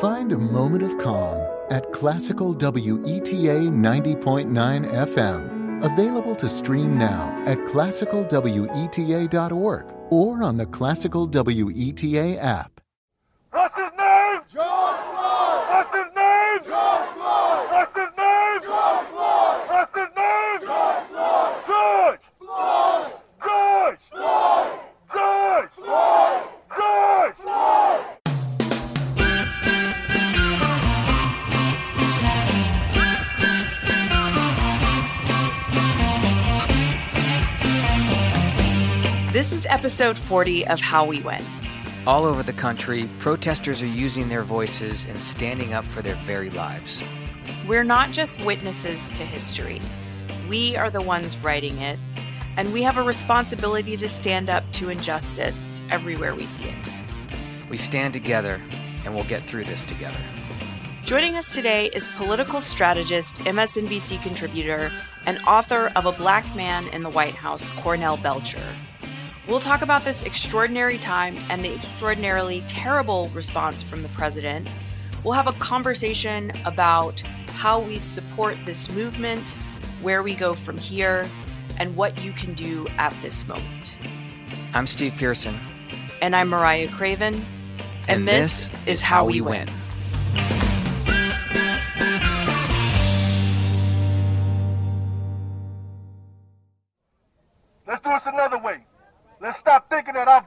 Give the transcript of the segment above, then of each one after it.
Find a moment of calm at Classical WETA 90.9 FM. Available to stream now at classicalweta.org or on the Classical WETA app. Episode 40 of How We Win. All over the country, protesters are using their voices and standing up for their very lives. We're not just witnesses to history, we are the ones writing it, and we have a responsibility to stand up to injustice everywhere we see it. We stand together and we'll get through this together. Joining us today is political strategist, MSNBC contributor, and author of A Black Man in the White House, Cornell Belcher. We'll talk about this extraordinary time and the extraordinarily terrible response from the president. We'll have a conversation about how we support this movement, where we go from here, and what you can do at this moment. I'm Steve Pearson. And I'm Mariah Craven. And, And this, this is How We Win. Let's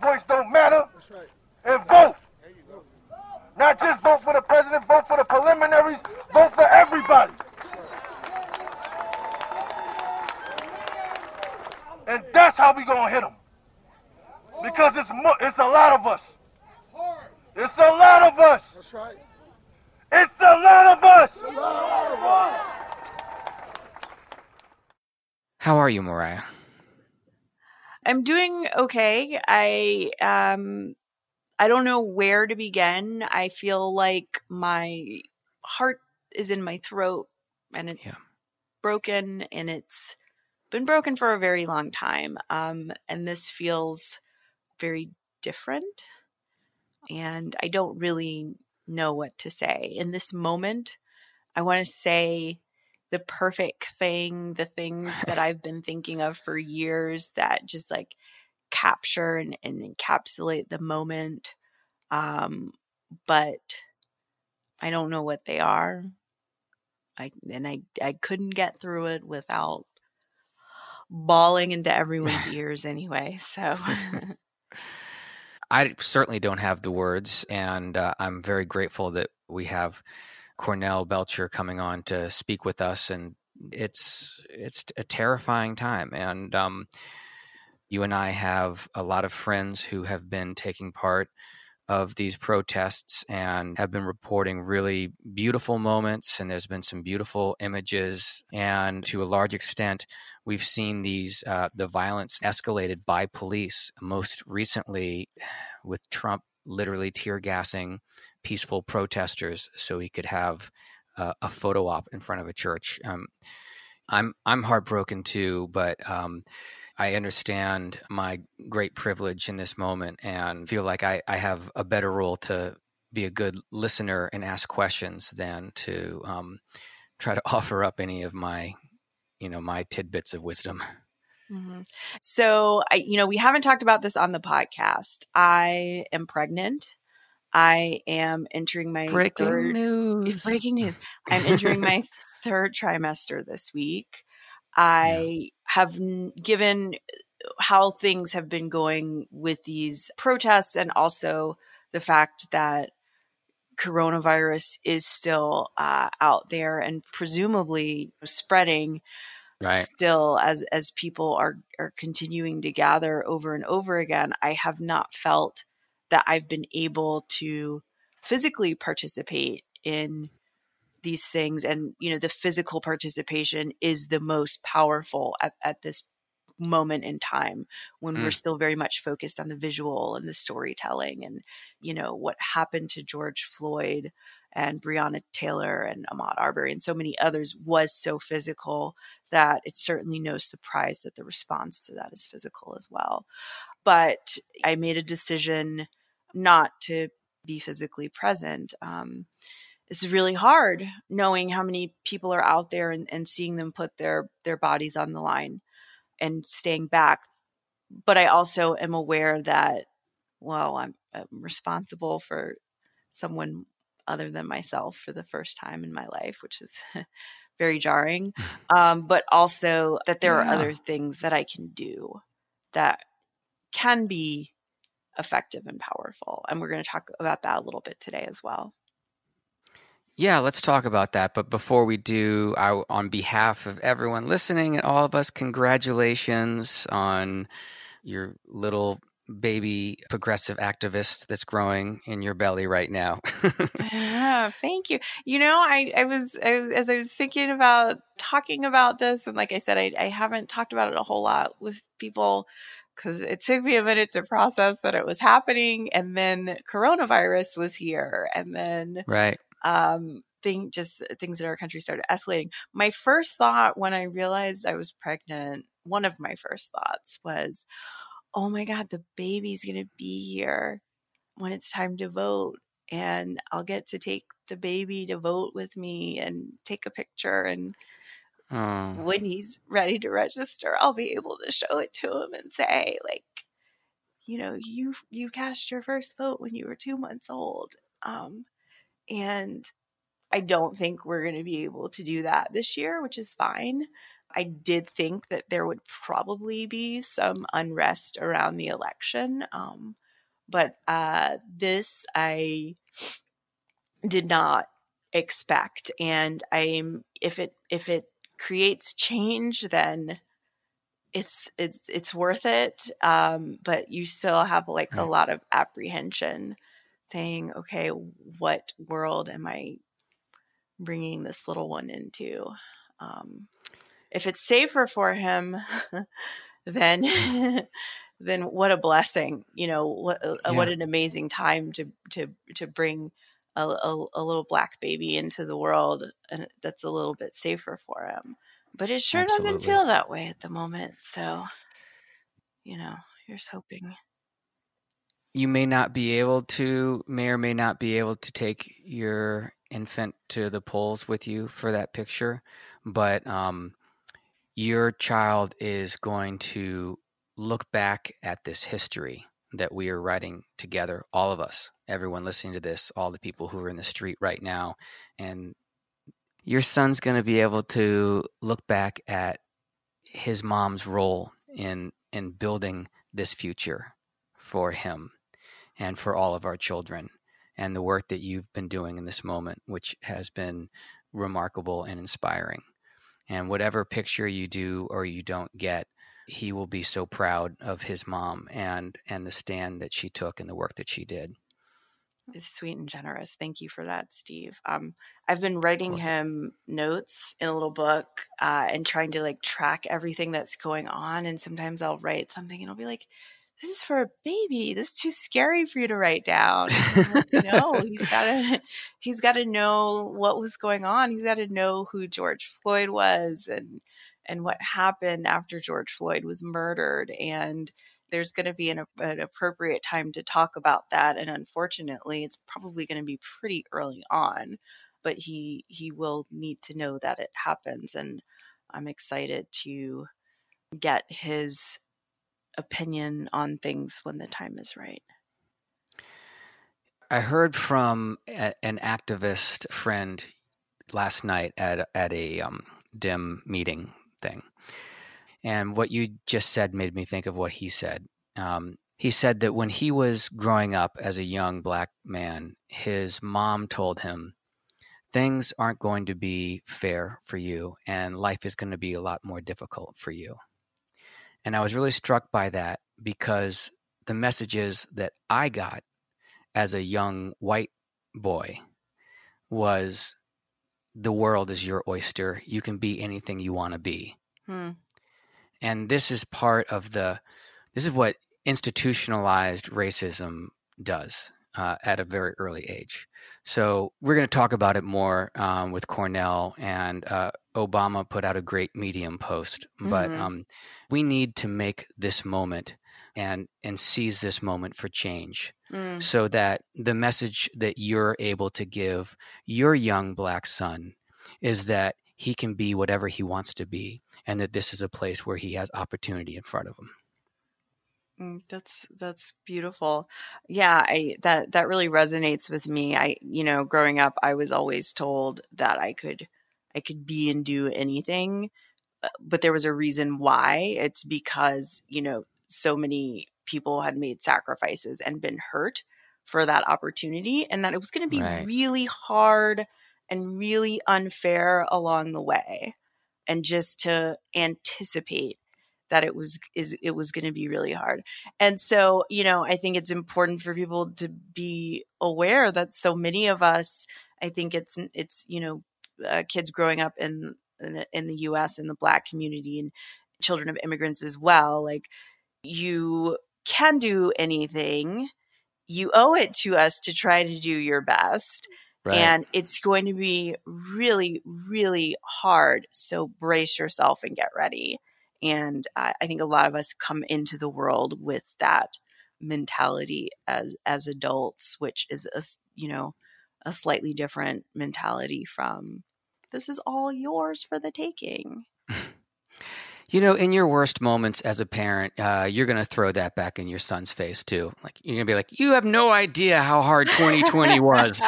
voice don't matter. Right. And vote. Not just vote for the president, vote for the preliminaries, vote for everybody. And that's how we gonna hit them. Because it's it's a lot of us. It's a lot of us. That's right. It's a lot of us. How are you, Mariah? Okay. I um I don't know where to begin. I feel like my heart is in my throat and it's Yeah. broken and it's been broken for a very long time. Um and this feels very different and I don't really know what to say. In this moment, I want to say the perfect thing, the things that I've been thinking of for years that just like capture and, and encapsulate the moment. Um, but I don't know what they are. I and I I couldn't get through it without bawling into everyone's ears anyway. So I certainly don't have the words, and uh, I'm very grateful that we have Cornell Belcher coming on to speak with us. And it's it's a terrifying time, and um, you and I have a lot of friends who have been taking part of these protests and have been reporting really beautiful moments and there's been some beautiful images and to a large extent we've seen these uh, the violence escalated by police most recently with trump literally tear gassing peaceful protesters so he could have uh, a photo op in front of a church. Um, i'm i'm heartbroken too but um, I understand my great privilege in this moment and feel like I, I have a better role to be a good listener and ask questions than to um, try to offer up any of my, you know, my tidbits of wisdom. Mhm. So, I, you know, we haven't talked about this on the podcast. I am pregnant. I am entering my third news. breaking news. I'm entering my third trimester this week. I have n- given how things have been going with these protests and also the fact that coronavirus is still uh, out there and presumably spreading Right. still as as people are are continuing to gather over and over again i have not felt that i've been able to physically participate in these things and you know the physical participation is the most powerful at, at this moment in time when we're Mm. still very much focused on the visual and the storytelling and you know what happened to george floyd and Breonna Taylor and Ahmaud Arbery and so many others was so physical that it's certainly no surprise that the response to that is physical as well. But I made a decision not to be physically present. Um, it's really hard knowing how many people are out there and, and seeing them put their their bodies on the line and staying back. But I also am aware that, well, I'm, I'm responsible for someone other than myself for the first time in my life, which is very jarring. Um, but also that there yeah. are other things that I can do that can be effective and powerful. And we're going to talk about that a little bit today as well. Yeah, let's talk about that. But before we do, I, on behalf of everyone listening and all of us, congratulations on your little baby progressive activist that's growing in your belly right now. yeah, thank you. You know, I, I, was, I, as I was thinking about talking about this, and like I said, I, I haven't talked about it a whole lot with people because it took me a minute to process that it was happening and then coronavirus was here and then right um thing just things in our country started escalating my first thought when i realized i was pregnant one of my first thoughts was oh my god the baby's going to be here when it's time to vote and i'll get to take the baby to vote with me and take a picture and Oh. When he's ready to register, I'll be able to show it to him and say, like, you know, you you cast your first vote when you were two months old. Um, and I don't think we're going to be able to do that this year, which is fine. I did think that there would probably be some unrest around the election. Um, but uh, this I did not expect. And I'm if it if it creates change, then it's it's it's worth it. Um, but you still have like right. a lot of apprehension, saying, "Okay, what world am I bringing this little one into?" Um, if it's safer for him, then then what a blessing! You know what uh, yeah. what an amazing time to to to bring a, a, a, little black baby into the world and that's a little bit safer for him. But it sure Absolutely. doesn't feel that way at the moment. So, you know, here's hoping. You may not be able to, may or may not be able to take your infant to the polls with you for that picture, but um, your child is going to look back at this history that we are writing together, all of us, everyone listening to this, all the people who are in the street right now. And your son's going to be able to look back at his mom's role in in building this future for him and for all of our children and the work that you've been doing in this moment which has been remarkable and inspiring and whatever picture you do or you don't get he will be so proud of his mom and and the stand that she took and the work that she did. It's sweet and generous. Thank you for that, Steve. Um, I've been writing him notes in a little book uh, and trying to like track everything that's going on. And sometimes I'll write something and I'll be like, "This is for a baby. This is too scary for you to write down." no, he's got to he's got to know what was going on. He's got to know who George Floyd was and and what happened after George Floyd was murdered. And there's going to be an, an, appropriate time to talk about that. And unfortunately, it's probably going to be pretty early on, but he he will need to know that it happens. And I'm excited to get his opinion on things when the time is right. I heard from a, an activist friend last night at at a um, DIM meeting thing. And what you just said made me think of what he said. Um, he said that when he was growing up as a young black man, his mom told him, Things aren't going to be fair for you, and life is going to be a lot more difficult for you. And I was really struck by that because the messages that I got as a young white boy was the world is your oyster. You can be anything you want to be. Hmm. And this is part of the, this is what institutionalized racism does uh, at a very early age. So we're going to talk about it more um, with Cornell, and uh, Obama put out a great Medium post. Mm-hmm. But um, we need to make this moment and and seize this moment for change. Mm. so that the message that you're able to give your young black son is that he can be whatever he wants to be and that this is a place where he has opportunity in front of him. Mm, That's that's beautiful. Yeah, I that that really resonates with me. I you know, growing up I was always told that I could I could be and do anything, uh, but there was a reason why. It's because, you know, so many people had made sacrifices and been hurt for that opportunity and that it was going to be Right. really hard and really unfair along the way. And just to anticipate that it was is it was going to be really hard. And so, you know, I think it's important for people to be aware that so many of us, I think it's it's you know, uh, kids growing up in in the, in the U.S. in the Black community and children of immigrants as well. Like you can do anything. You owe it to us to try to do your best. Right. And it's going to be really, really hard. So brace yourself and get ready. And I I think a lot of us come into the world with that mentality as as adults, which is a you know a slightly different mentality from this is all yours for the taking. You know, in your worst moments as a parent, uh, you're going to throw that back in your son's face too. Like you're going to be like, "You have no idea how hard 2020 was."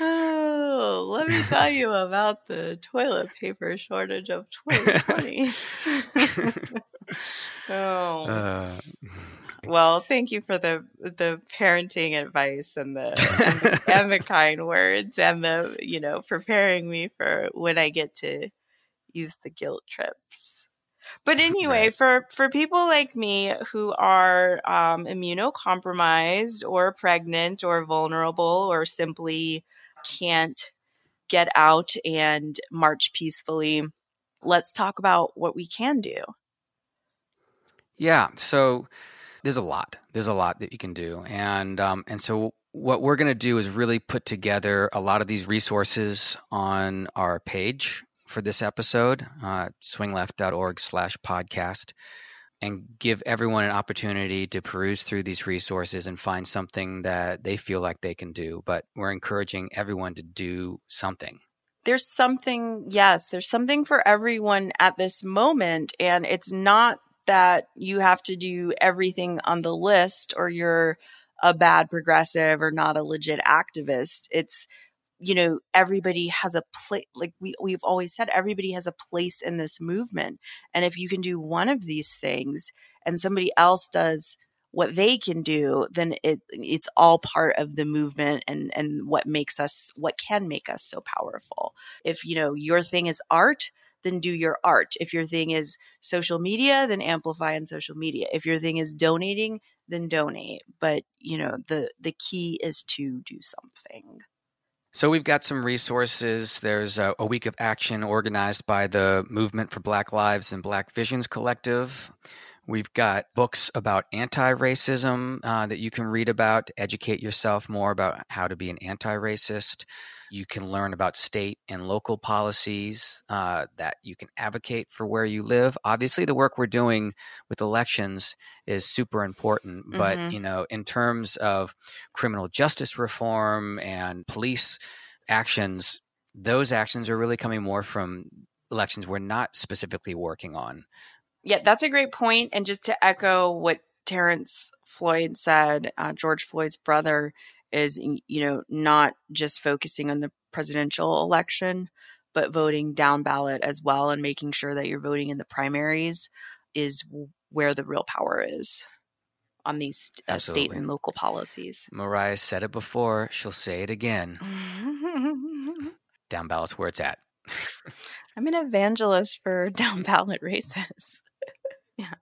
oh, let me tell you about the toilet paper shortage of 2020. oh. Uh, Well, thank you for the the parenting advice and the, and the and the kind words and the you know preparing me for when I get to use the guilt trips. But anyway, Right. for for people like me who are um, immunocompromised or pregnant or vulnerable or simply can't get out and march peacefully, let's talk about what we can do. Yeah. So there's a lot. There's a lot that you can do, and um, and so what we're going to do is really put together a lot of these resources on our page for this episode, uh, swingleft.org/podcast, and give everyone an opportunity to peruse through these resources and find something that they feel like they can do. But we're encouraging everyone to do something. there's something yes there's something for everyone at this moment and it's not that you have to do everything on the list or you're a bad progressive or not a legit activist. It's you know everybody has a place like we we've always said everybody has a place in this movement. And if you can do one of these things and somebody else does what they can do then it it's all part of the movement and and what makes us what can make us so powerful. If you know your thing is art then do your art if your thing is social media then amplify on social media if your thing is donating then donate but you know the the key is to do something So we've got some resources. There's a, a week of action organized by the Movement for Black Lives and Black Visions Collective. We've got books about anti-racism uh, that you can read about educate yourself more about how to be an anti-racist. You can learn about state and local policies uh, that you can advocate for where you live. Obviously, the work we're doing with elections is super important, but Mhm. you know, in terms of criminal justice reform and police actions, those actions are really coming more from elections we're not specifically working on. Yeah, that's a great point. And just to echo what Terrence Floyd said, uh, George Floyd's brother is, you know, not just focusing on the presidential election, but voting down ballot as well and making sure that you're voting in the primaries is where the real power is on these uh, state and local policies. Mariah said it before, she'll say it again. Down ballot's where it's at. I'm an evangelist for down ballot races. yeah.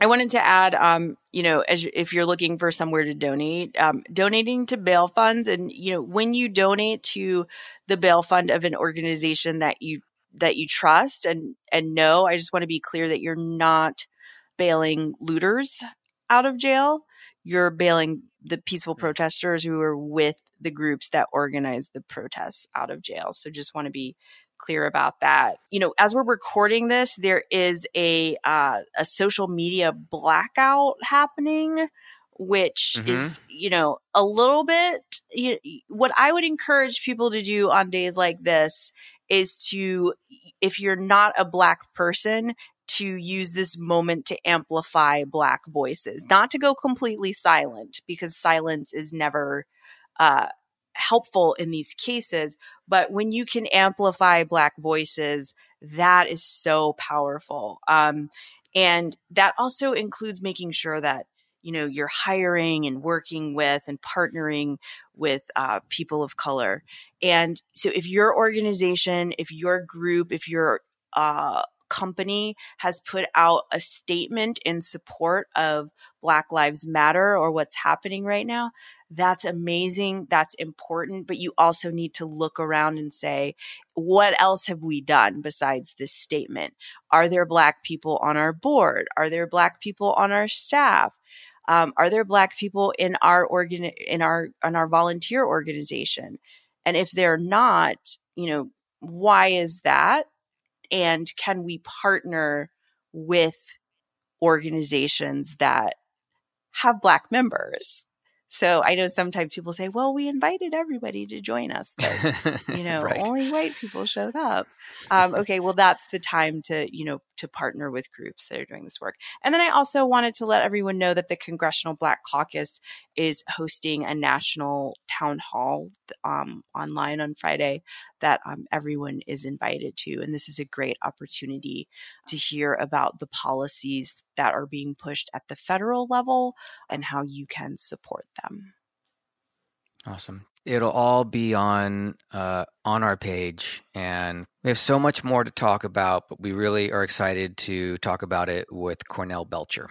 I wanted to add, um, you know, as if you're looking for somewhere to donate, um, donating to bail funds, and you know, when you donate to the bail fund of an organization that you that you trust and and know, I just want to be clear that you're not bailing looters out of jail. You're bailing the peaceful protesters who are with the groups that organize the protests out of jail. So just want to be clear about that. You know, as we're recording this, there is a uh, a social media blackout happening which mm-hmm. is you know a little bit you, what i would encourage people to do on days like this is to if you're not a black person to use this moment to amplify black voices not to go completely silent because silence is never uh, helpful in these cases but when you can amplify black voices that is so powerful um, and that also includes making sure that you know you're hiring and working with and partnering with uh, people of color. And so if your organization if your group if your uh, company has put out a statement in support of Black Lives Matter or what's happening right now, that's amazing. That's important. But you also need to look around and say, what else have we done besides this statement? Are there Black people on our board? Are there Black people on our staff? Um, are there Black people in our organ in our in our volunteer organization? And if they're not, you know, why is that? and can we partner with organizations that have black members so I know sometimes people say, well, we invited everybody to join us, but, you know, right. only white people showed up. Um, okay, well, that's the time to, you know, to partner with groups that are doing this work. And then I also wanted to let everyone know that the Congressional Black Caucus is hosting a national town hall um, online on Friday that um, everyone is invited to. And this is a great opportunity to hear about the policies that are being pushed at the federal level and how you can support them. Awesome. It'll all be on uh, on our page, and we have so much more to talk about. But we really are excited to talk about it with Cornell Belcher.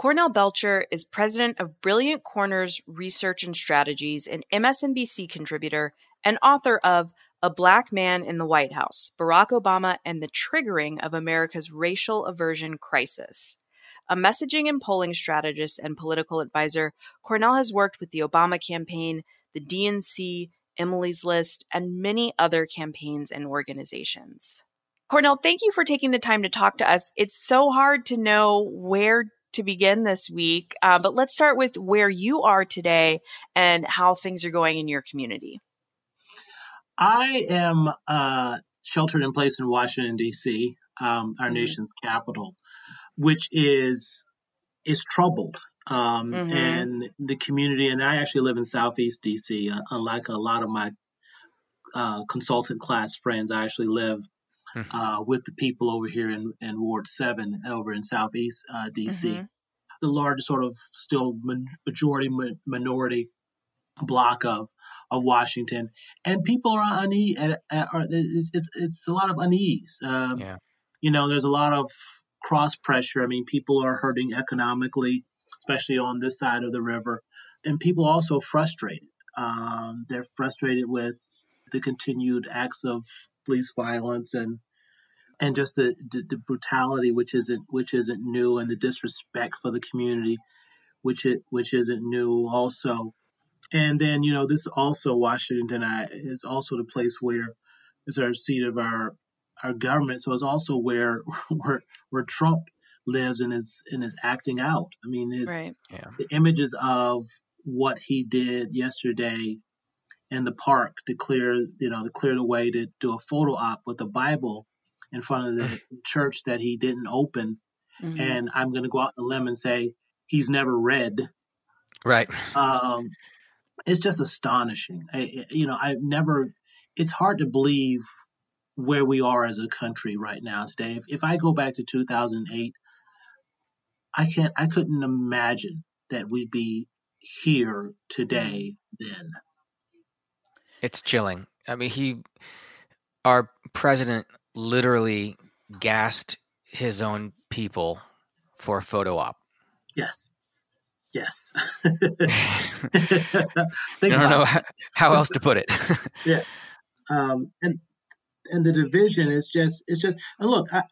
Cornell Belcher is president of Brilliant Corners Research and Strategies, an MSNBC contributor, and author of A Black Man in the White House Barack Obama and the Triggering of America's Racial Aversion Crisis. A messaging and polling strategist and political advisor, Cornell has worked with the Obama campaign, the DNC, Emily's List, and many other campaigns and organizations. Cornell, thank you for taking the time to talk to us. It's so hard to know where to begin this week, uh, but let's start with where you are today and how things are going in your community. I am uh, sheltered in place in Washington D.C., um, our mm-hmm. nation's capital, which is is troubled. Um, mm-hmm. And the community, and I actually live in Southeast D.C. Uh, unlike a lot of my uh, consultant class friends, I actually live mm-hmm. uh, with the people over here in, in Ward 7 over in Southeast uh, DC. Mm-hmm. The largest sort of still majority minority block of of Washington, and people are unease. It's, it's it's a lot of unease. Um, yeah. You know, there's a lot of cross pressure. I mean, people are hurting economically, especially on this side of the river, and people are also frustrated. Um, they're frustrated with the continued acts of police violence and and just the, the, the, brutality which isn't which isn't new and the disrespect for the community which it which isn't new also and then you know this also washington uh, is also the place where is our seat of our our government so it's also where where where trump lives and is and is acting out i mean his right. yeah. the images of what he did yesterday in the park to clear, you know, to clear the way to do a photo op with the Bible in front of the mm-hmm. church that he didn't open. Mm-hmm. And I'm going to go out on a limb and say he's never read. Right. Um, it's just astonishing. I, you know, I've never. It's hard to believe where we are as a country right now today. If, if I go back to 2008, I can't. I couldn't imagine that we'd be here today then. It's chilling. I mean, he, our president, literally gassed his own people for a photo op. Yes. Yes. I don't know how, how else to put it. yeah. Um, and and the division is just it's just and look I,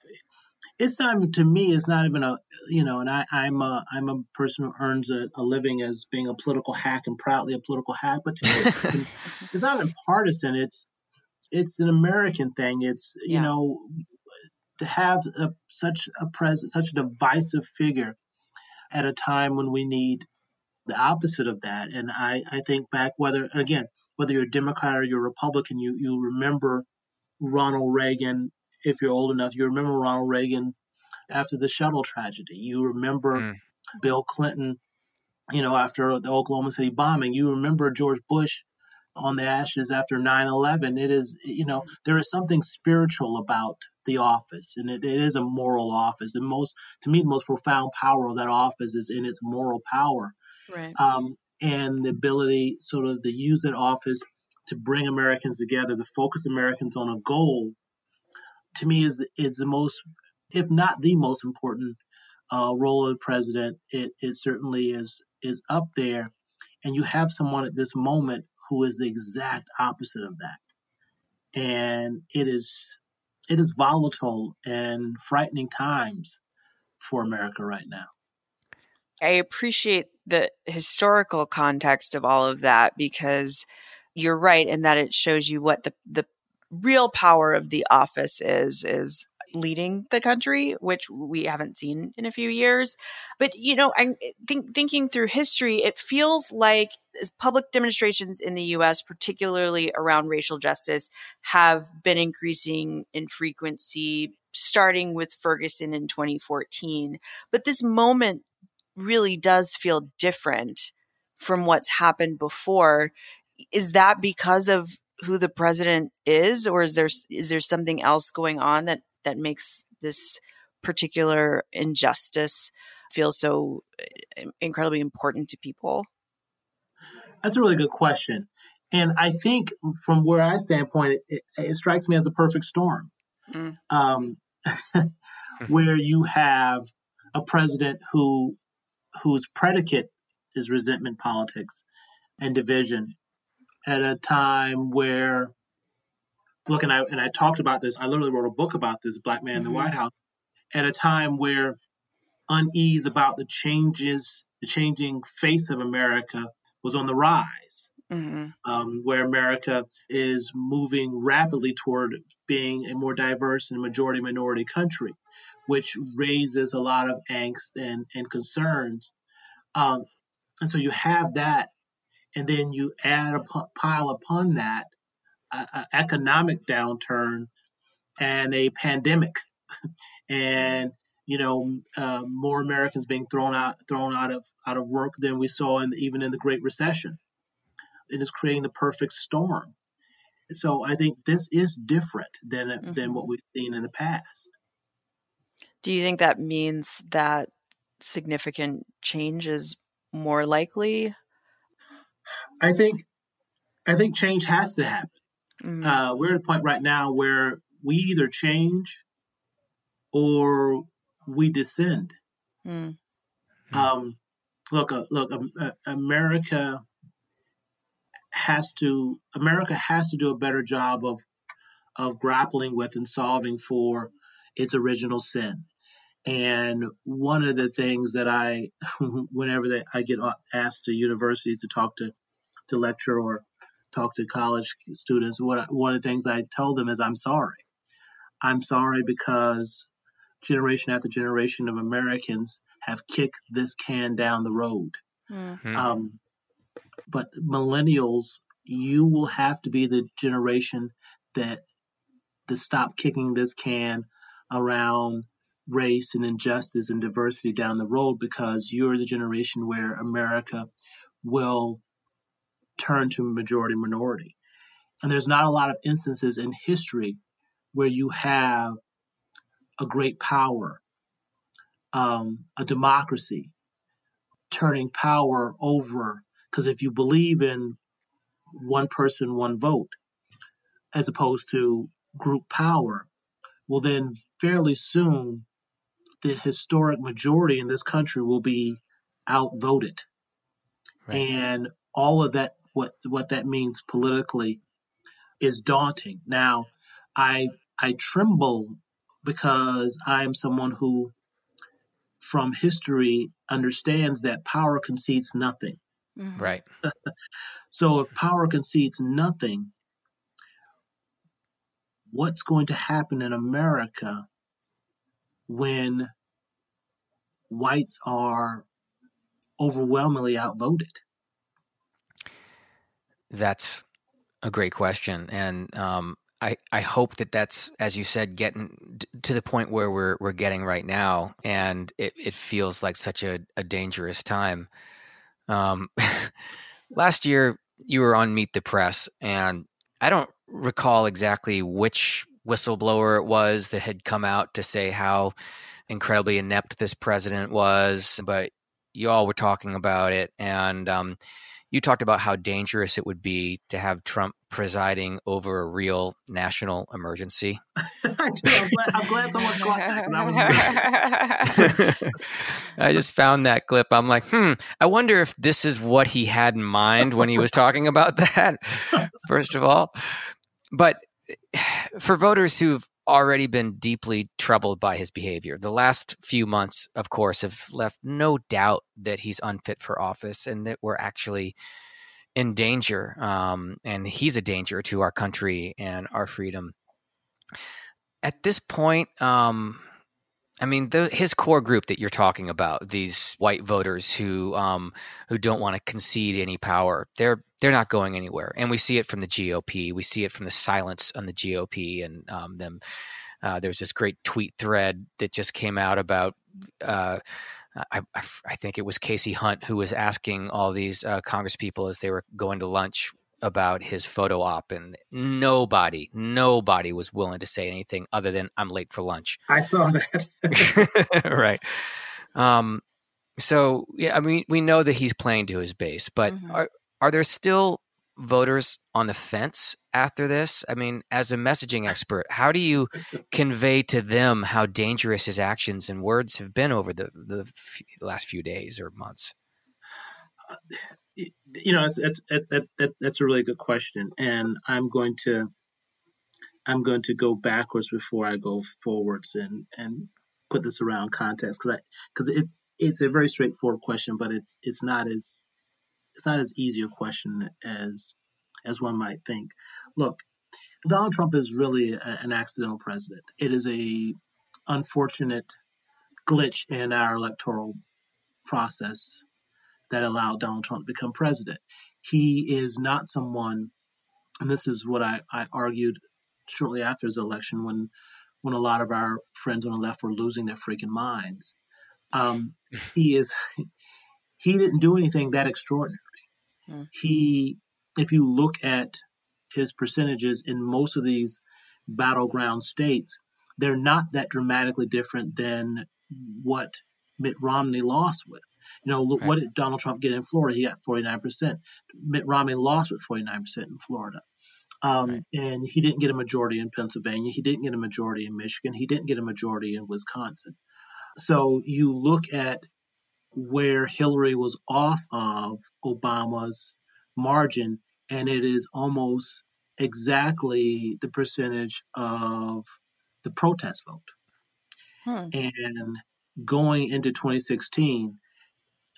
it's not to me it's not even a you know and I, I'm a I'm a person who earns a, a living as being a political hack and proudly a political hack but to me it's, it's not a partisan it's it's an American thing it's you Yeah. know to have a, such a present such a divisive figure at a time when we need the opposite of that. And I, I think back whether again whether you're a Democrat or you're a Republican, you you remember Ronald Reagan. If you're old enough, you remember Ronald Reagan after the shuttle tragedy. You remember Mm. Bill Clinton, you know, after the Oklahoma City bombing. You remember George Bush on the ashes after 9/11. It is, you know, there is something spiritual about the office, and it, it is a moral office. And most, to me, the most profound power of that office is in its moral power Right. um, and the ability sort of to use that office to bring Americans together, to focus Americans on a goal, to me is is the most, if not the most important uh, role of the president. It it certainly is is up there, and you have someone at this moment who is the exact opposite of that, and it is it is volatile and frightening times for America right now. I appreciate the historical context of all of that because you're right in that it shows you what the the real power of the office is is leading the country which we haven't seen in a few years but you know i'm eh, think, thinking through history it feels like public demonstrations in the us particularly around racial justice have been increasing in frequency starting with ferguson in 2014 but this moment really does feel different from what's happened before. Is that because of who the president is, or is there is there something else going on that that makes this particular injustice feel so uh, incredibly important to people? That's a really good question. And I think from where I standpoint, it, it strikes me as a perfect storm, Mm. um, where you have a president who whose predicate is resentment politics and division at a time where look and I and I talked about this. I literally wrote a book about this, Black Man in the Mhm. White House, at a time where unease about the changes, the changing face of America was on the rise Mm-hmm. um, where America is moving rapidly toward being a more diverse and majority minority country, which raises a lot of angst and, and concerns. Um, and so you have that, and then you add a pile upon that an economic downturn and a pandemic, and you know uh, more Americans being thrown out thrown out of out of work than we saw in even in the Great Recession and it's creating the perfect storm. So I think this is different than than Mhm. what we've seen in the past. Do you think that means that significant change is more likely? I think I think change has to happen. Mm. Uh, we're at a point right now where we either change or we descend. Mm. Um, look, uh, look, um, uh, America has to America has to do a better job of of grappling with and solving for its original sin. And one of the things that I, whenever they, I get asked to universities to talk to, to lecture or talk to college students, what one of the things I tell them is I'm sorry. I'm sorry because generation after generation of Americans have kicked this can down the road. Mm. Hmm. Um, but millennials, you will have to be the generation that to stop kicking this can around race and injustice and diversity down the road because you're the generation where America will turn to majority minority. And there's not a lot of instances in history where you have a great power, um, a democracy, turning power over. Because if you believe in one person, one vote, as opposed to group power, well, then fairly soon the historic majority in this country will be outvoted. Right. And all of that, what what that means politically, is daunting. Now, I I tremble because I am someone who, from history, understands that power concedes nothing. Mm-hmm. Right. so if power concedes nothing, what's going to happen in America when whites are overwhelmingly outvoted? That's a great question, and um, I I hope that that's as you said, getting to the point where we're we're getting right now, and it, it feels like such a, a dangerous time. Um, last year, you were on Meet the Press, and I don't recall exactly which whistleblower it was that had come out to say how incredibly inept this president was, but you all were talking about it, and um, you talked about how dangerous it would be to have Trump presiding over a real national emergency. I'm, glad, I'm glad someone caught that. I just found that clip. I'm like, hmm, I wonder if this is what he had in mind when he was talking about that, first of all. But for voters who've already been deeply troubled by his behavior. The last few months, of course, have left no doubt that he's unfit for office and that we're actually in danger. Um, and he's a danger to our country and our freedom. At this point, um, I mean, the, his core group that you're talking about, these white voters who um, who don't want to concede any power, they're they're not going anywhere, and we see it from the GOP. We see it from the silence on the GOP and um, them. Uh, there's this great tweet thread that just came out about. Uh, I, I, think it was Kasie Hunt who was asking all these uh, Congress people as they were going to lunch about his photo op, and nobody, nobody was willing to say anything other than "I'm late for lunch." I saw that. right. Um, so yeah, I mean, we know that he's playing to his base, but mm-hmm. are are there still voters on the fence after this? I mean, as a messaging expert, how do you convey to them how dangerous his actions and words have been over the the f- last few days or months? You know, it's, it, it, that's a really good question, and I'm going to I'm going to go backwards before I go forwards and and put this around context because because it's it's a very straightforward question, but it's it's not as it's not as easy a question as as one might think. Look, Donald Trump is really a, an accidental president. It is a unfortunate glitch in our electoral process that allowed Donald Trump to become president. He is not someone, and this is what I, I argued shortly after his election when when a lot of our friends on the left were losing their freaking minds. Um, he is he didn't do anything that extraordinary. Mm. He, if you look at his percentages in most of these battleground states, they're not that dramatically different than what Mitt Romney lost with. You know, right. what did Donald Trump get in Florida? He got 49%. Mitt Romney lost with 49% in Florida. Um, right. And he didn't get a majority in Pennsylvania. He didn't get a majority in Michigan. He didn't get a majority in Wisconsin. So you look at where Hillary was off of Obama's margin, and it is almost exactly the percentage of the protest vote. Hmm. And going into 2016,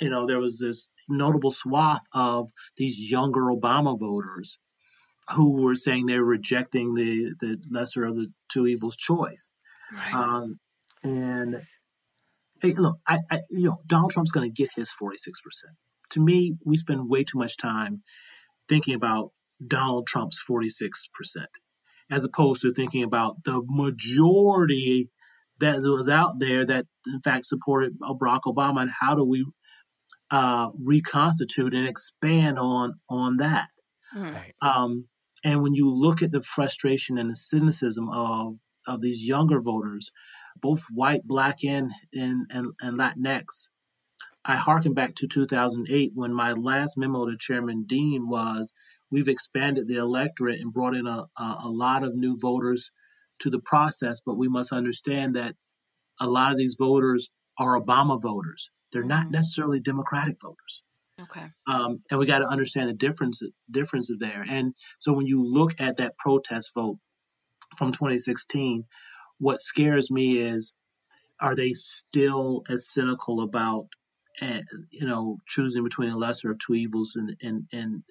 you know, there was this notable swath of these younger Obama voters who were saying they were rejecting the, the lesser of the two evils choice. Right. Um, and hey, look, I, I, you know, Donald Trump's going to get his 46%. To me, we spend way too much time thinking about Donald Trump's 46%, as opposed to thinking about the majority that was out there that, in fact, supported Barack Obama, and how do we uh, reconstitute and expand on on that? Right. Um, and when you look at the frustration and the cynicism of of these younger voters, both white, black, and and and, and Latinx, I harken back to 2008 when my last memo to Chairman Dean was we've expanded the electorate and brought in a, a, a lot of new voters to the process, but we must understand that a lot of these voters are Obama voters. They're not Mhm. necessarily Democratic voters. Okay. Um, and we got to understand the difference difference there. And so when you look at that protest vote from 2016, what scares me is are they still as cynical about uh, you know choosing between a lesser of two evils and and and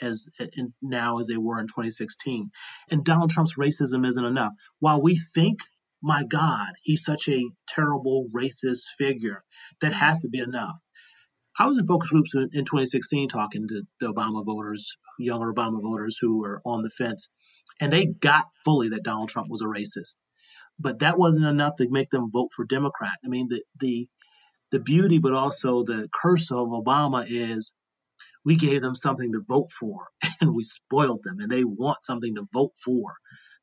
as and now as they were in 2016 and donald trump's racism isn't enough while we think my god he's such a terrible racist figure. That has to be enough. I was in focus groups in, in 2016 talking to the obama voters younger obama voters who were on the fence and they got fully that donald trump was a racist. But that wasn't enough to make them vote for democrat. I mean the the the beauty, but also the curse of Obama is we gave them something to vote for and we spoiled them and they want something to vote for,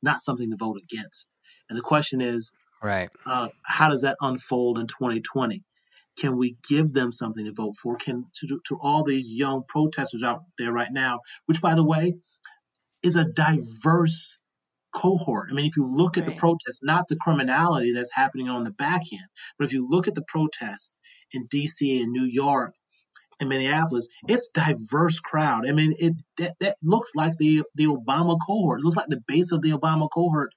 not something to vote against. And the question is, Right. uh, how does that unfold in 2020? Can we give them something to vote for? Can to, to all these young protesters out there right now, which by the way is a diverse cohort. I mean, if you look at the Right. protests, not the criminality that's happening on the back end, but if you look at the protests in D.C. and New York and Minneapolis, it's diverse crowd. I mean, it that, that looks like the the Obama cohort. It looks like the base of the Obama cohort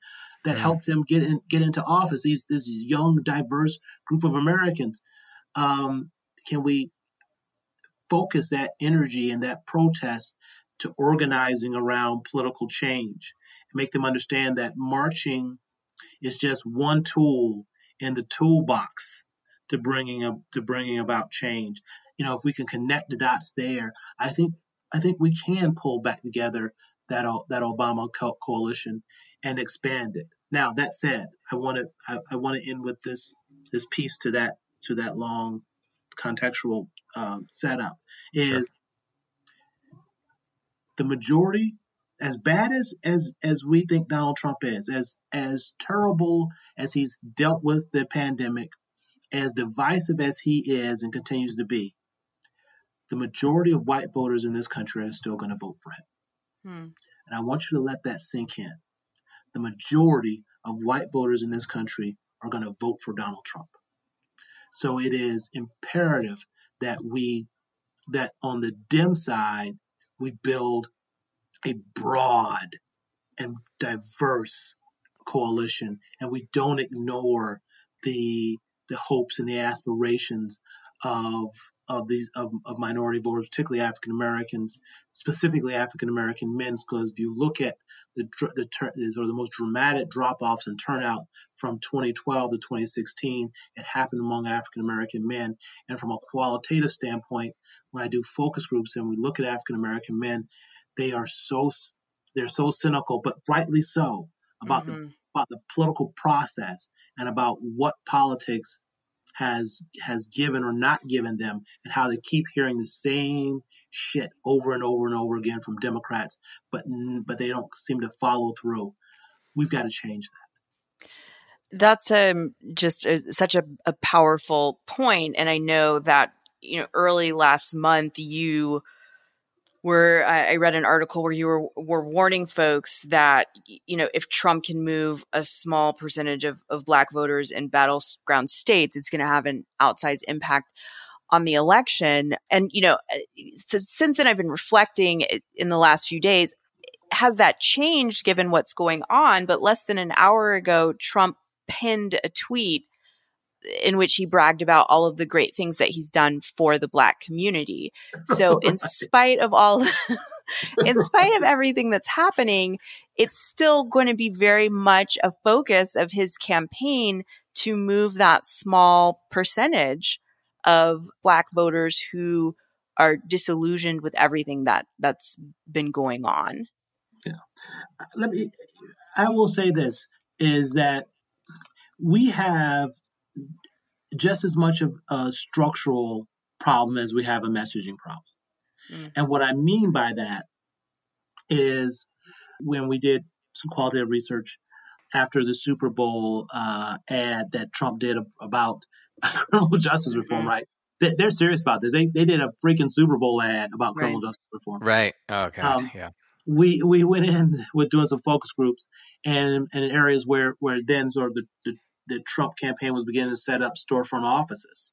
that helped him get in, get into office. These this young, diverse group of Americans. Um, can we focus that energy and that protest to organizing around political change? and Make them understand that marching is just one tool in the toolbox to bringing up to bringing about change. You know, if we can connect the dots there, I think I think we can pull back together that that Obama co- coalition and expand it. Now that said, I want to I, I want to end with this this piece to that to that long contextual um, setup is Sure. the majority as bad as as as we think Donald Trump is, as as terrible as he's dealt with the pandemic, as divisive as he is and continues to be, the majority of white voters in this country are still going to vote for him. Hmm. And I want you to let that sink in. The majority of white voters in this country are going to vote for Donald Trump. So it is imperative that we that on the Dem side we build a broad and diverse coalition and we don't ignore the the hopes and the aspirations of of these of, of minority voters, particularly African Americans, specifically African American men, because if you look at the the or the most dramatic drop offs in turnout from 2012 to 2016, it happened among African American men. And from a qualitative standpoint, when I do focus groups and we look at African American men, they are so they're so cynical, but rightly so, about the Mhm. about the political process and about what politics has has given or not given them and how they keep hearing the same shit over and over and over again from Democrats but but they don't seem to follow through. We've got to change that. That's um just a, such a, a powerful point, and I know that you know early last month you were I, read an article where you were were warning folks that you know if Trump can move a small percentage of of black voters in battleground states, it's going to have an outsized impact on the election. And you know, uh, since then I've been reflecting in the last few days. Has that changed given what's going on? But less than an hour ago, Trump pinned a tweet in which he bragged about all of the great things that he's done for the black community. So in spite of all in spite of everything that's happening, it's still going to be very much a focus of his campaign to move that small percentage of black voters who are disillusioned with everything that that's been going on. Yeah. Let me I will say this is that we have just as much of a structural problem as we have a messaging problem. Mm. And what I mean by that is when we did some qualitative research after the Super Bowl uh, ad that Trump did about criminal justice reform, Mhm. right? they, are serious about this. They they did a freaking Super Bowl ad about criminal Right. justice reform. Right. Oh God. Um, yeah. we we went in with doing some focus groups and, and in areas where where then sort of the, the, the Trump campaign was beginning to set up storefront offices.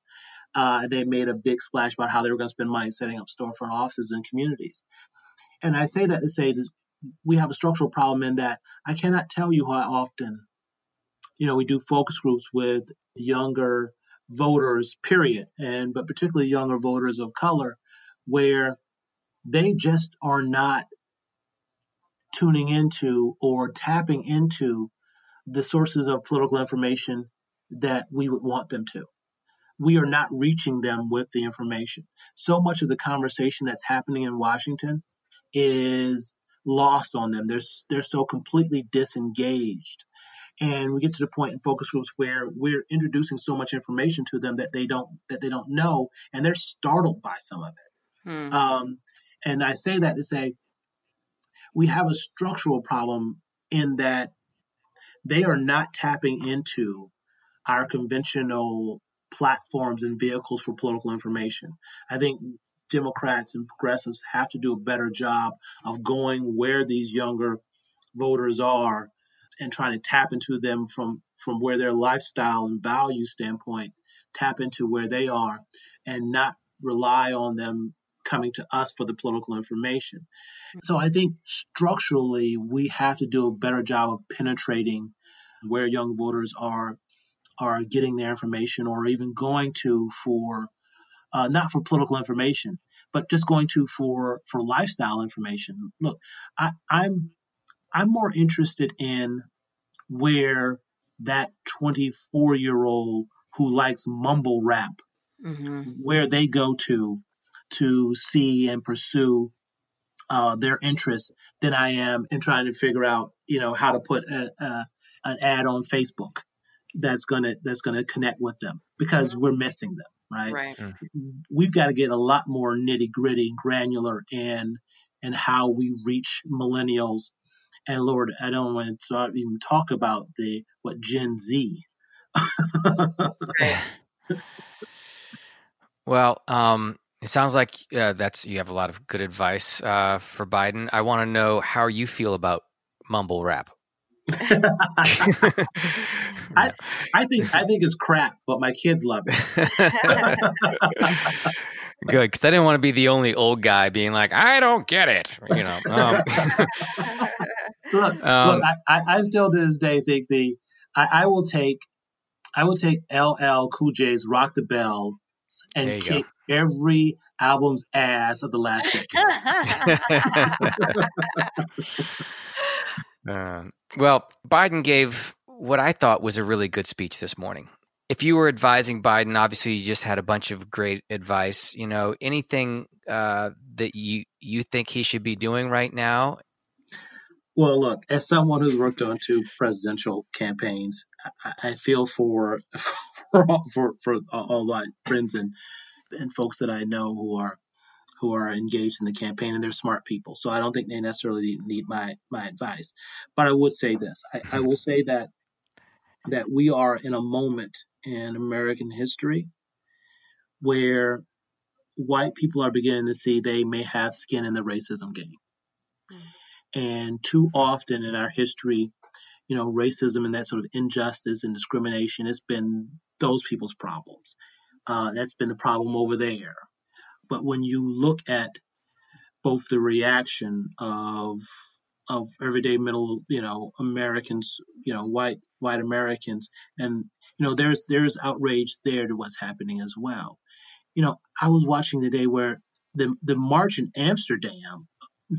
Uh, they made a big splash about how they were going to spend money setting up storefront offices in communities. And I say that to say that we have a structural problem in that I cannot tell you how often, you know, we do focus groups with younger voters, period, and but particularly younger voters of color, where they just are not tuning into or tapping into the sources of political information that we would want them to. We are not reaching them with the information. So much of the conversation that's happening in Washington is lost on them. They're they're so completely disengaged. And we get to the point in focus groups where we're introducing so much information to them that they don't that they don't know, and they're startled by some of it. Hmm. Um, and I say that to say we have a structural problem in that they are not tapping into our conventional platforms and vehicles for political information. I think Democrats and progressives have to do a better job of going where these younger voters are and trying to tap into them from from where their lifestyle and value standpoint tap into where they are and not rely on them coming to us for the political information. So I think structurally we have to do a better job of penetrating where young voters are are getting their information or even going to for uh, not for political information, but just going to for for lifestyle information. Look, I, I'm I'm more interested in where that 24 year old who likes mumble rap hmm where they go to to see and pursue uh, their interests than I am in trying to figure out, you know, how to put a, a, an ad on Facebook that's gonna that's gonna connect with them because we're missing them, right? Right. We've got to get a lot more nitty gritty, and granular in in how we reach millennials. And Lord, I don't want to talk, even talk about the what Gen Z. Well, um, it sounds like uh, that's you have a lot of good advice uh, for Biden. I want to know how you feel about mumble rap. I, I think I think it's crap, but my kids love it. Good, because I didn't want to be the only old guy being like, "I don't get it," you know. Um, Look, Um, look, I, I, still to this day think the I, I will take I will take LL Cool J's Rock the Bell and you kick every album's ass of the last decade. Um, well, Biden gave what I thought was a really good speech this morning. If you were advising Biden, obviously you just had a bunch of great advice. You know, anything uh, that you you think he should be doing right now? Well, look, as someone who's worked on two presidential campaigns, I, I feel for for all, for, for all my friends and and folks that I know who are who are engaged in the campaign, and they're smart people. So I don't think they necessarily need my my advice. But I would say this: I, I will say that that we are in a moment in American history where white people are beginning to see they may have skin in the racism game. Hmm. And too often in our history, you know, racism and that sort of injustice and discrimination—it's been those people's problems. Uh, that's been the problem over there. But when you look at both the reaction of of everyday middle, you know, Americans, you know, white white Americans, and you know, there's there's outrage there to what's happening as well. You know, I was watching today where the the march in Amsterdam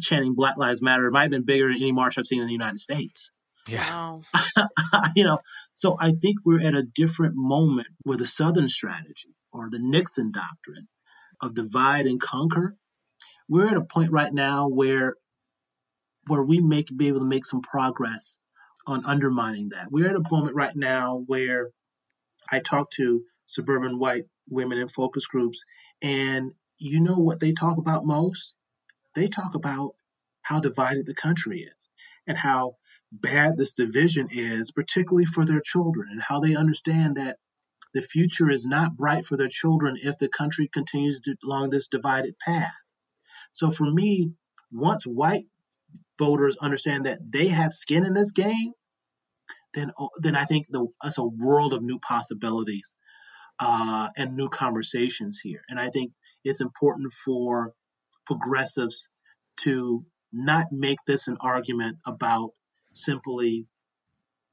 chanting Black Lives Matter might have been bigger than any march I've seen in the United States. Wow. you know, so I think we're at a different moment where the Southern strategy or the Nixon doctrine of divide and conquer, we're at a point right now where where we make be able to make some progress on undermining that. We're at a moment right now where I talk to suburban white women in focus groups, and you know what they talk about most? They talk about how divided the country is and how bad this division is, particularly for their children, and how they understand that the future is not bright for their children if the country continues to, along this divided path. So for me, once white voters understand that they have skin in this game, then oh, then I think the, it's a world of new possibilities uh, and new conversations here. And I think it's important for progressives to not make this an argument about simply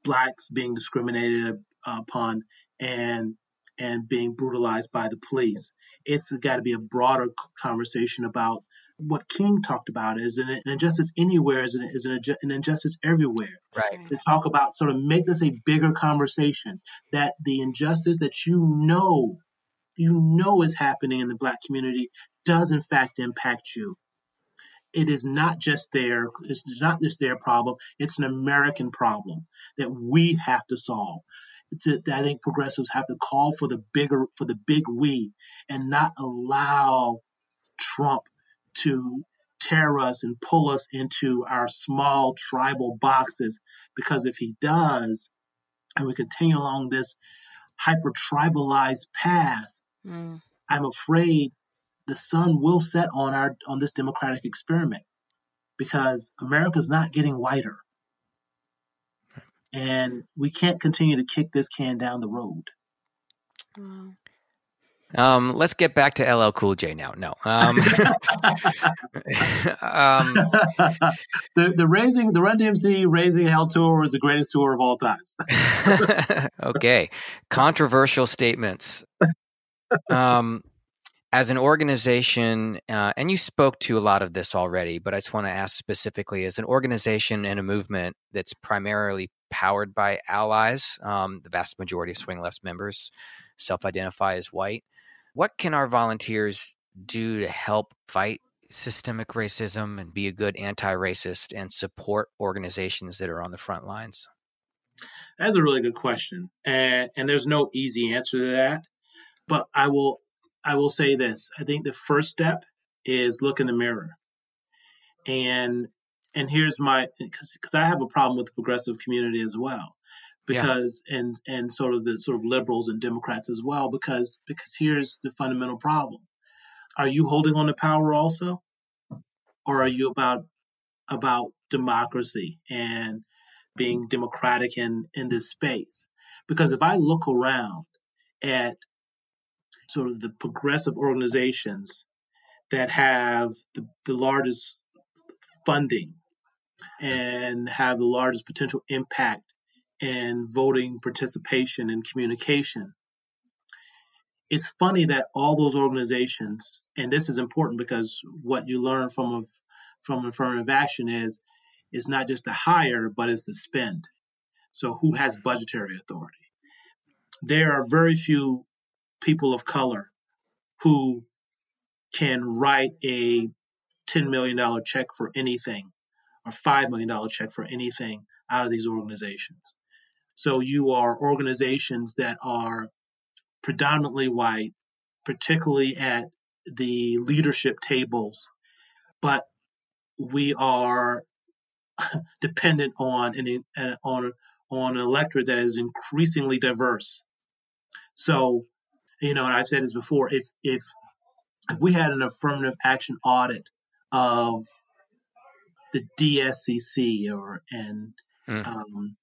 blacks being discriminated uh, upon and and being brutalized by the police. It's got to be a broader conversation about what King talked about is an, injustice anywhere is, an, is an, an, injustice everywhere. Right. To talk about sort of make this a bigger conversation that the injustice that you know you know is happening in the black community does in fact impact you. It is not just their it's not just their problem, it's an American problem that we have to solve. I think progressives have to call for the bigger for the big we and not allow Trump to tear us and pull us into our small tribal boxes because if he does and we continue along this hyper tribalized path mm. i'm afraid the sun will set on our on this democratic experiment because america's not getting whiter and we can't continue to kick this can down the road mm. Um, let's get back to LL Cool J now. No. Um, um, the, the raising the Run DMC Raising Hell tour was the greatest tour of all times. okay, controversial statements. Um, as an organization, uh, and you spoke to a lot of this already, but I just want to ask specifically: as an organization and a movement that's primarily powered by allies, um, the vast majority of Swing Left members self-identify as white. What can our volunteers do to help fight systemic racism and be a good anti racist and support organizations that are on the front lines? That's a really good question. And, and there's no easy answer to that. But I will I will say this. I think the first step is look in the mirror. And and here's my because because I have a problem with the progressive community as well because yeah. and and sort of the sort of liberals and Democrats as well because because here's the fundamental problem: Are you holding on to power also, or are you about about democracy and being democratic in in this space? Because if I look around at sort of the progressive organizations that have the, the largest funding and have the largest potential impact and voting participation and communication. It's funny that all those organizations, and this is important because what you learn from a, from affirmative action is is not just the hire, but it's the spend. So who has budgetary authority? There are very few people of color who can write a $10 million check for anything or $5 million check for anything out of these organizations. So you are organizations that are predominantly white, particularly at the leadership tables, but we are dependent on an on on an electorate that is increasingly diverse. So, you know, and I've said this before, if if if we had an affirmative action audit of the DSCC or and mm. um,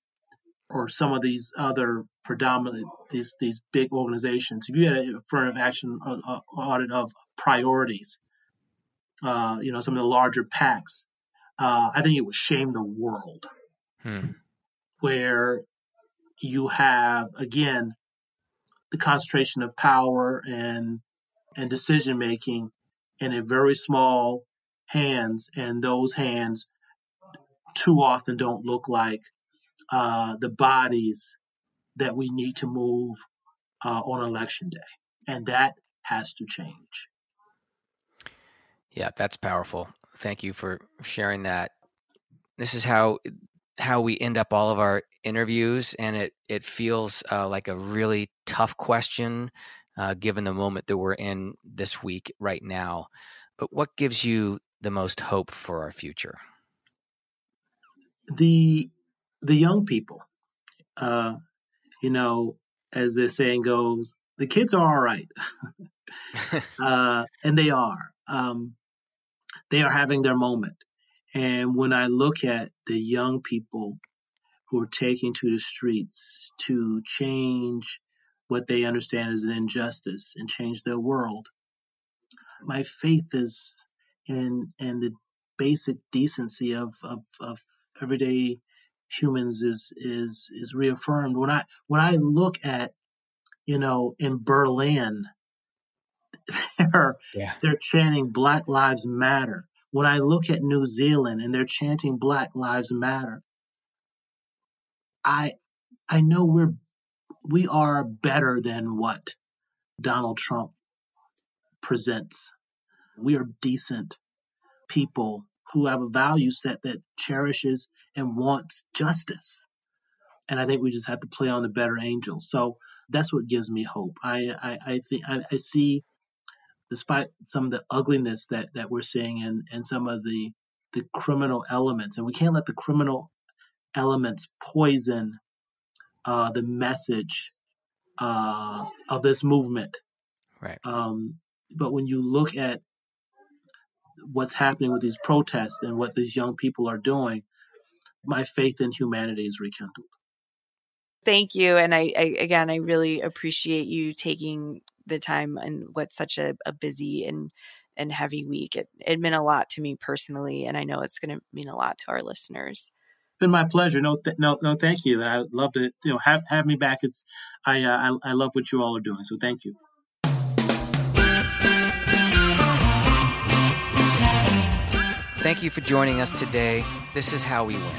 or some of these other predominant these these big organizations, if you had a affirmative action uh, uh, audit of priorities, uh, you know, some of the larger PACs, uh, I think it would shame the world. Hmm. Where you have again the concentration of power and and decision making in a very small hands, and those hands too often don't look like uh, the bodies that we need to move uh, on election day. And that has to change. Yeah, that's powerful. Thank you for sharing that. This is how how we end up all of our interviews, and it it feels uh, like a really tough question, uh, given the moment that we're in this week right now. But what gives you the most hope for our future? The the young people. Uh, you know, as the saying goes, the kids are all right. uh, and they are. Um, they are having their moment. And when I look at the young people who are taking to the streets to change what they understand as an injustice and change their world, my faith is in in the basic decency of, of, of everyday humans is is is reaffirmed when I when I look at you know in Berlin they're yeah. they're chanting Black Lives Matter. When I look at New Zealand and they're chanting Black Lives Matter, I I know we're we are better than what Donald Trump presents. We are decent people who have a value set that cherishes and wants justice. And I think we just have to play on the better angel. So that's what gives me hope. I I, I think I, I, see, despite some of the ugliness that that we're seeing and and some of the the criminal elements, and we can't let the criminal elements poison uh, the message uh, of this movement. Right. Um, but when you look at what's happening with these protests and what these young people are doing, my faith in humanity is rekindled. Thank you. And I, I again, I really appreciate you taking the time and what's such a, a busy and and heavy week. It, it meant a lot to me personally, and I know it's going to mean a lot to our listeners. It's been my pleasure. No, th- no, no. Thank you. I'd love to, you know, have have me back. It's, I, uh, I, I love what you all are doing. So thank you. Thank you for joining us today. This is how we win.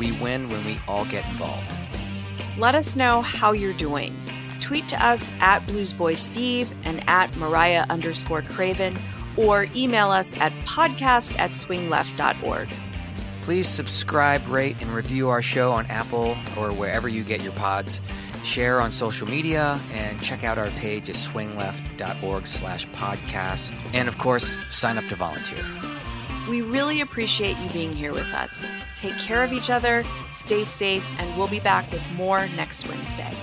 We win when we all get involved. Let us know how you're doing. Tweet to us at BluesBoySteve and at Mariah underscore Craven, or email us at podcast at swingleft.org. Please subscribe, rate, and review our show on Apple or wherever you get your pods. Share on social media and check out our page at swingleft.org slash podcast. And of course, sign up to volunteer. We really appreciate you being here with us. Take care of each other, stay safe, and we'll be back with more next Wednesday.